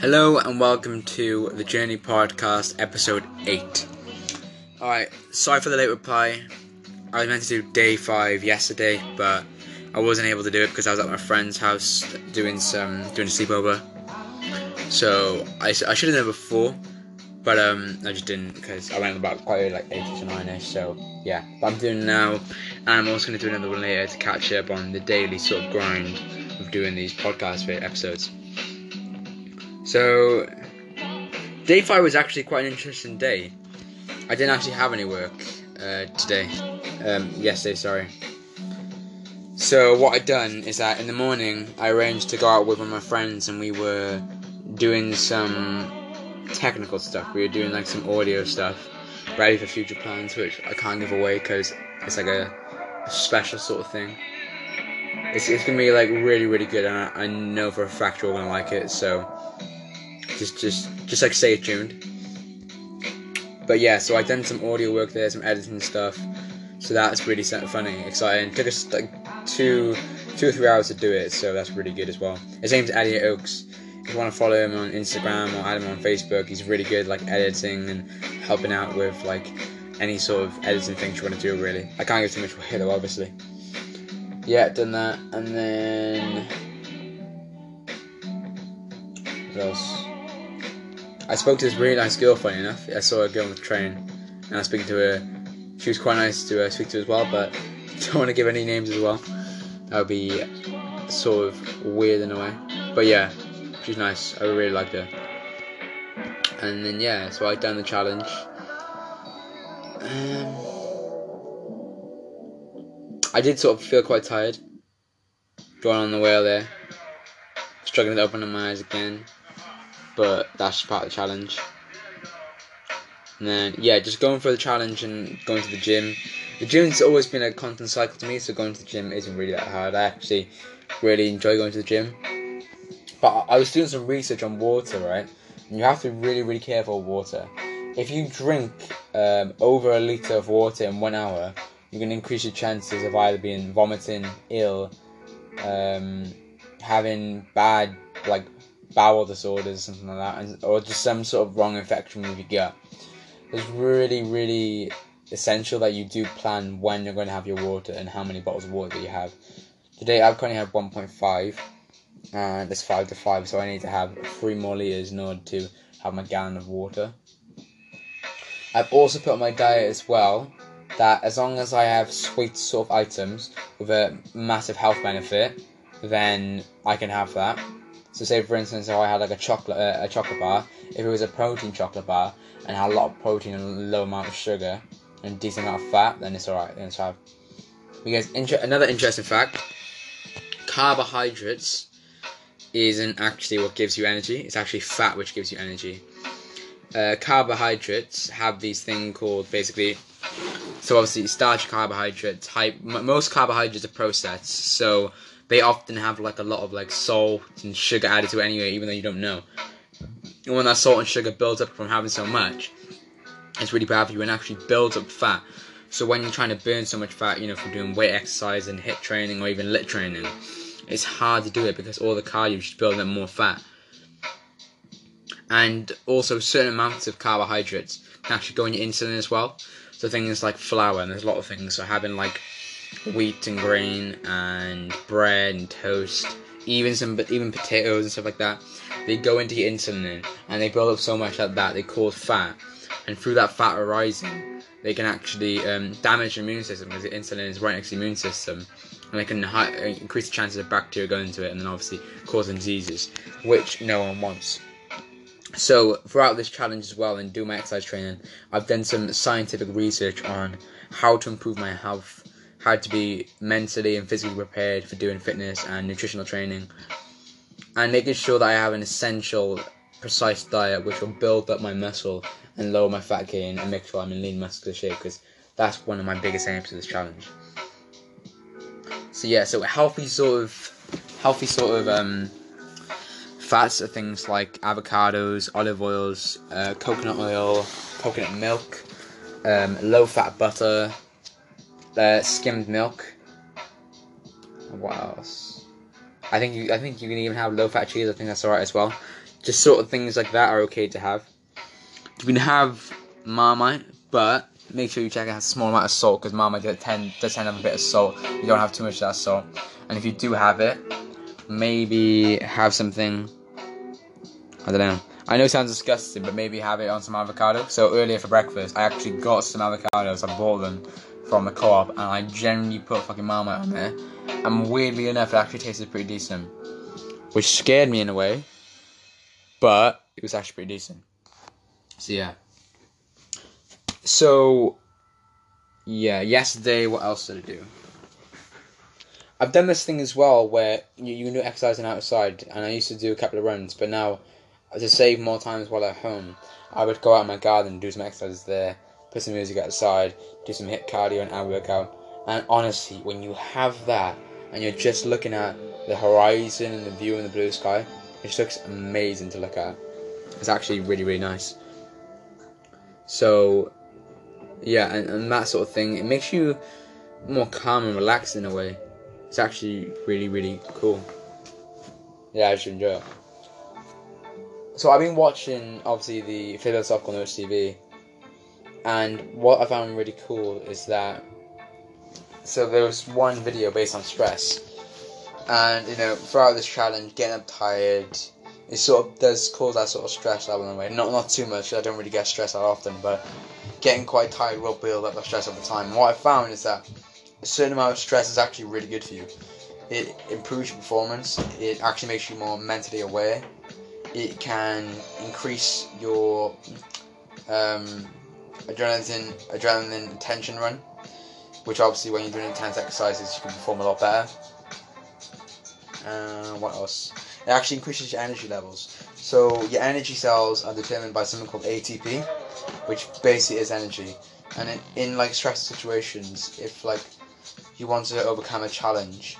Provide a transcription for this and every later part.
Hello and welcome to the Journey Podcast, episode 8. Alright, sorry for the late reply. I was meant to do day 5 yesterday, but I wasn't able to do it because I was at my friend's house doing some doing a sleepover. So I, I should have done it before, but um, I just didn't because I went about quite early, like 8 to 9 ish. So yeah, but I'm doing now, and I'm also going to do another one later to catch up on the daily sort of grind doing these podcast episodes. So, day five was actually quite an interesting day. I didn't actually have any work uh, today. Um, yesterday, sorry. So what I'd done is that in the morning I arranged to go out with one of my friends and we were doing some technical stuff. We were doing like some audio stuff, ready for future plans, which I can't give away because it's like a, special sort of thing. It's, it's gonna be like really really good, and I, I know for a fact you're gonna like it. So just just just like stay tuned. But yeah, so I done some audio work there, some editing stuff. So that's really funny, exciting. It took us like two two or three hours to do it, so that's really good as well. His name's Elliot Oaks. If you want to follow him on Instagram or add him on Facebook, he's really good like editing and helping out with like any sort of editing things you want to do really. I can't give too much away though obviously. Yeah, done that and then what else? I spoke to this really nice girl, funny enough. I saw a girl on the train, and I was speaking to her. She was quite nice to uh, speak to as well, but don't want to give any names as well. That would be sort of weird in a way. But yeah, she's nice. I really liked her. And then yeah, so I done the challenge. Um, I did sort of feel quite tired. Going on the whale there, struggling to open my eyes again but that's part of the challenge. And then yeah, just going for the challenge and going to the gym. The gym's always been a constant cycle to me, so going to the gym isn't really that hard. I actually really enjoy going to the gym. But I was doing some research on water, right? And you have to be really, really careful with water. If you drink um, over a liter of water in one hour, you can increase your chances of either being vomiting, ill, um, having bad like bowel disorders, something like that, and, or just some sort of wrong infection with your gut. It's really, really essential that you do plan when you're going to have your water and how many bottles of water that you have. Today I've currently had 1.5, and it's 5 to 5, so I need to have 3 more litres in order to have my gallon of water. I've also put on my diet as well that as long as I have sweet sort of items with a massive health benefit, then I can have that. So say for instance, if I had like a chocolate uh, a chocolate bar, if it was a protein chocolate bar and had a lot of protein and low amount of sugar and decent amount of fat, then it's alright. Then it's fine. Because inter- another interesting fact: carbohydrates isn't actually what gives you energy. It's actually fat which gives you energy. Uh, carbohydrates have these thing called basically. So obviously, starch carbohydrates. High, most carbohydrates are processed. So they often have like a lot of like salt and sugar added to it anyway, even though you don't know. And when that salt and sugar builds up from having so much, it's really bad for you and actually builds up fat. So when you're trying to burn so much fat, you know, from doing weight exercise and HIIT training or even lit training, it's hard to do it because all the cardio is just building up more fat. And also certain amounts of carbohydrates can actually go in your insulin as well. So things like flour and there's a lot of things. So having like wheat and grain and bread and toast, even some but even potatoes and stuff like that. They go into insulin and they build up so much like that they cause fat, and through that fat arising, they can actually um, damage your immune system because the insulin is right next to the immune system, and they can hi- increase the chances of bacteria going into it and then obviously causing diseases, which no one wants. So throughout this challenge as well and do my exercise training, I've done some scientific research on how to improve my health how to be mentally and physically prepared for doing fitness and nutritional training, and making sure that I have an essential, precise diet which will build up my muscle and lower my fat gain and make sure I'm in lean muscular shape because that's one of my biggest aims of this challenge. So yeah, so healthy sort of healthy sort of um, fats are things like avocados, olive oils, uh, coconut oil, coconut milk, um, low fat butter, uh, skimmed milk. What else? I think you, I think you can even have low fat cheese. I think that's alright as well. Just sort of things like that are okay to have. You can have Marmite, but make sure you check it has a small amount of salt because Marmite does tend does tend to have a bit of salt. You don't have too much of that salt. And if you do have it, maybe have something. I don't know. I know it sounds disgusting, but maybe have it on some avocado. So earlier for breakfast, I actually got some avocados. I bought them from the co-op, and I generally put fucking Marmite on there. And weirdly enough, it actually tasted pretty decent, which scared me in a way, but it was actually pretty decent. So yeah. So yeah, yesterday, what else did I do? I've done this thing as well where you, you do exercising outside, and I used to do a couple of runs, but now to save more time while at home, I would go out in my garden do some exercises there, put some music outside, do some HIIT cardio and ab workout. And honestly, when you have that and you're just looking at the horizon and the view in the blue sky, it just looks amazing to look at. It's actually really, really nice. So, yeah, and, and that sort of thing, it makes you more calm and relaxed in a way. It's actually really, really cool. Yeah, I should enjoy it. So I've been watching, obviously, the Philosopher's Notes TV, and what I found really cool is that so there was one video based on stress, and you know throughout this challenge, getting up tired, it sort of does cause that sort of stress level in a way. Not not too much. I don't really get stressed that often, but getting quite tired will build up that stress over time. And what I found is that a certain amount of stress is actually really good for you. It improves your performance. It actually makes you more mentally aware. It can increase your um, adrenaline adrenaline tension run, which obviously when you're doing intense exercises you can perform a lot better. Uh, what else? It actually increases your energy levels. So your energy cells are determined by something called ATP, which basically is energy. And in, in like stress situations, if like you want to overcome a challenge,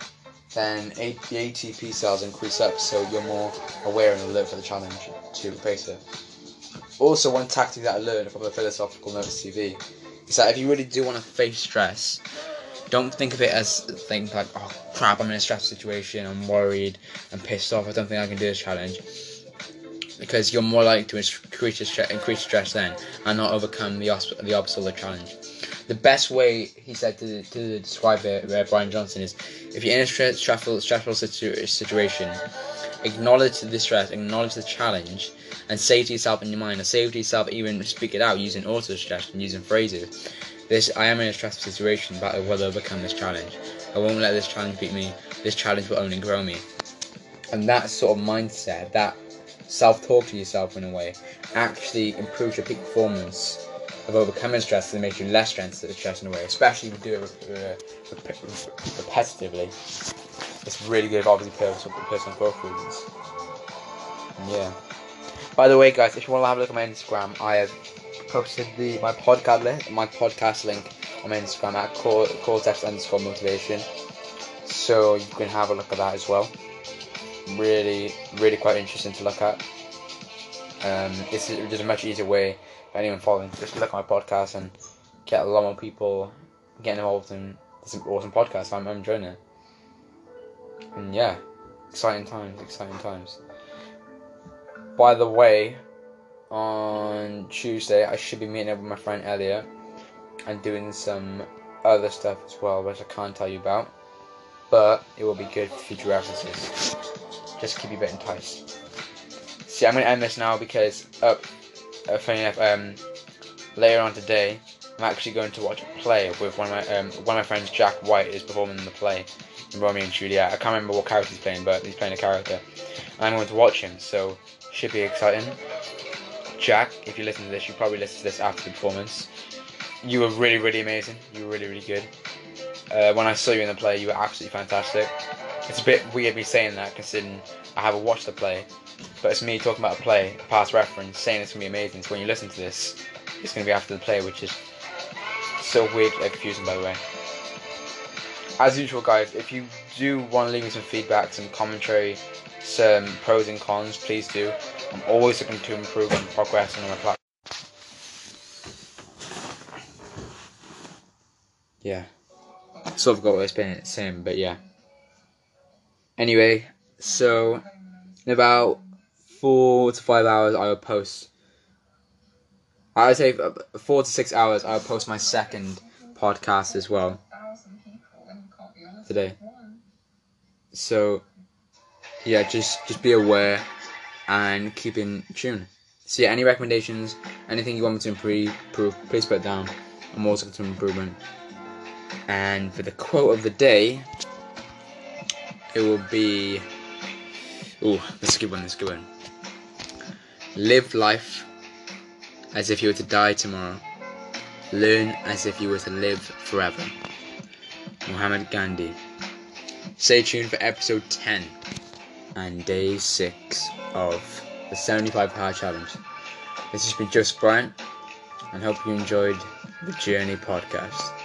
then the ATP cells increase up, so you're more aware and alert for the challenge to face it. Also, one tactic that I learned from the Philosopher's Notes TV is that if you really do want to face stress, don't think of it as think like, oh crap, I'm in a stress situation, I'm worried, I'm pissed off, I don't think I can do this challenge. Because you're more likely to increase stress, increase stress then, and not overcome the the obstacle of the challenge. The best way he said to, to describe it, uh, Brian Johnson, is if you're in a stressful stressful situ- situation, acknowledge the stress, acknowledge the challenge, and say to yourself in your mind, or say to yourself, even speak it out using auto suggestion, using phrases. This I am in a stressful situation, but I will overcome this challenge. I won't let this challenge beat me. This challenge will only grow me. And that sort of mindset, that self-talk to yourself in a way, actually improves your peak performance of overcoming stress and makes you less stressed, stress in a way, especially if you do it uh, rep- repetitively. It's really good, obviously, personal, personal growth reasons. Yeah. By the way, guys, if you want to have a look at my Instagram, I have posted the my podcast link, my podcast link on my Instagram at cortex underscore motivation, so you can have a look at that as well. Really, really quite interesting to look at. Um, it's just a much easier way for anyone following just look at my podcast and get a lot more people getting involved in this awesome podcast. I'm, I'm enjoying it, and yeah, exciting times, exciting times. By the way, on Tuesday I should be meeting up with my friend Elliot and doing some other stuff as well, which I can't tell you about. But it will be good for future references. Just keep you a bit enticed. See, I'm gonna end this now because, uh, uh, funny enough, um, later on today, I'm actually going to watch a play with one of my um, one of my friends, Jack White, is performing in the play, Romeo and Juliet. I can't remember what character he's playing, but he's playing a character. I'm going to watch him, so should be exciting. Jack, if you listen to this, you probably listen to this after the performance. You were really, really amazing. You were really, really good. Uh, when I saw you in the play, you were absolutely fantastic. It's a bit weird me saying that, considering I haven't watched the play, but it's me talking about a play, a past reference, saying it's gonna be amazing. So when you listen to this, it's gonna be after the play, which is so weird and confusing, by the way. As usual, guys, if you do want to leave me some feedback, some commentary, some pros and cons, please do. I'm always looking to improve and progress on my platform. Yeah. Sort of got what I was saying, but yeah. Anyway, So, in about four to five hours, I will post. I would say uh, four to six hours, I will post my second podcast as well today. So, yeah, just just be aware and keep in tune. So, yeah, any recommendations, anything you want me to improve, please put it down. I'm also to improvement. And for the quote of the day, it will be. This is a good one. Is a good one. Live life as if you were to die tomorrow. Learn as if you were to live forever. Muhammad Gandhi. Stay tuned for episode 10 and day 6 of the 75 Hard Challenge. This has been Just Bryant and hope you enjoyed the Journey podcast.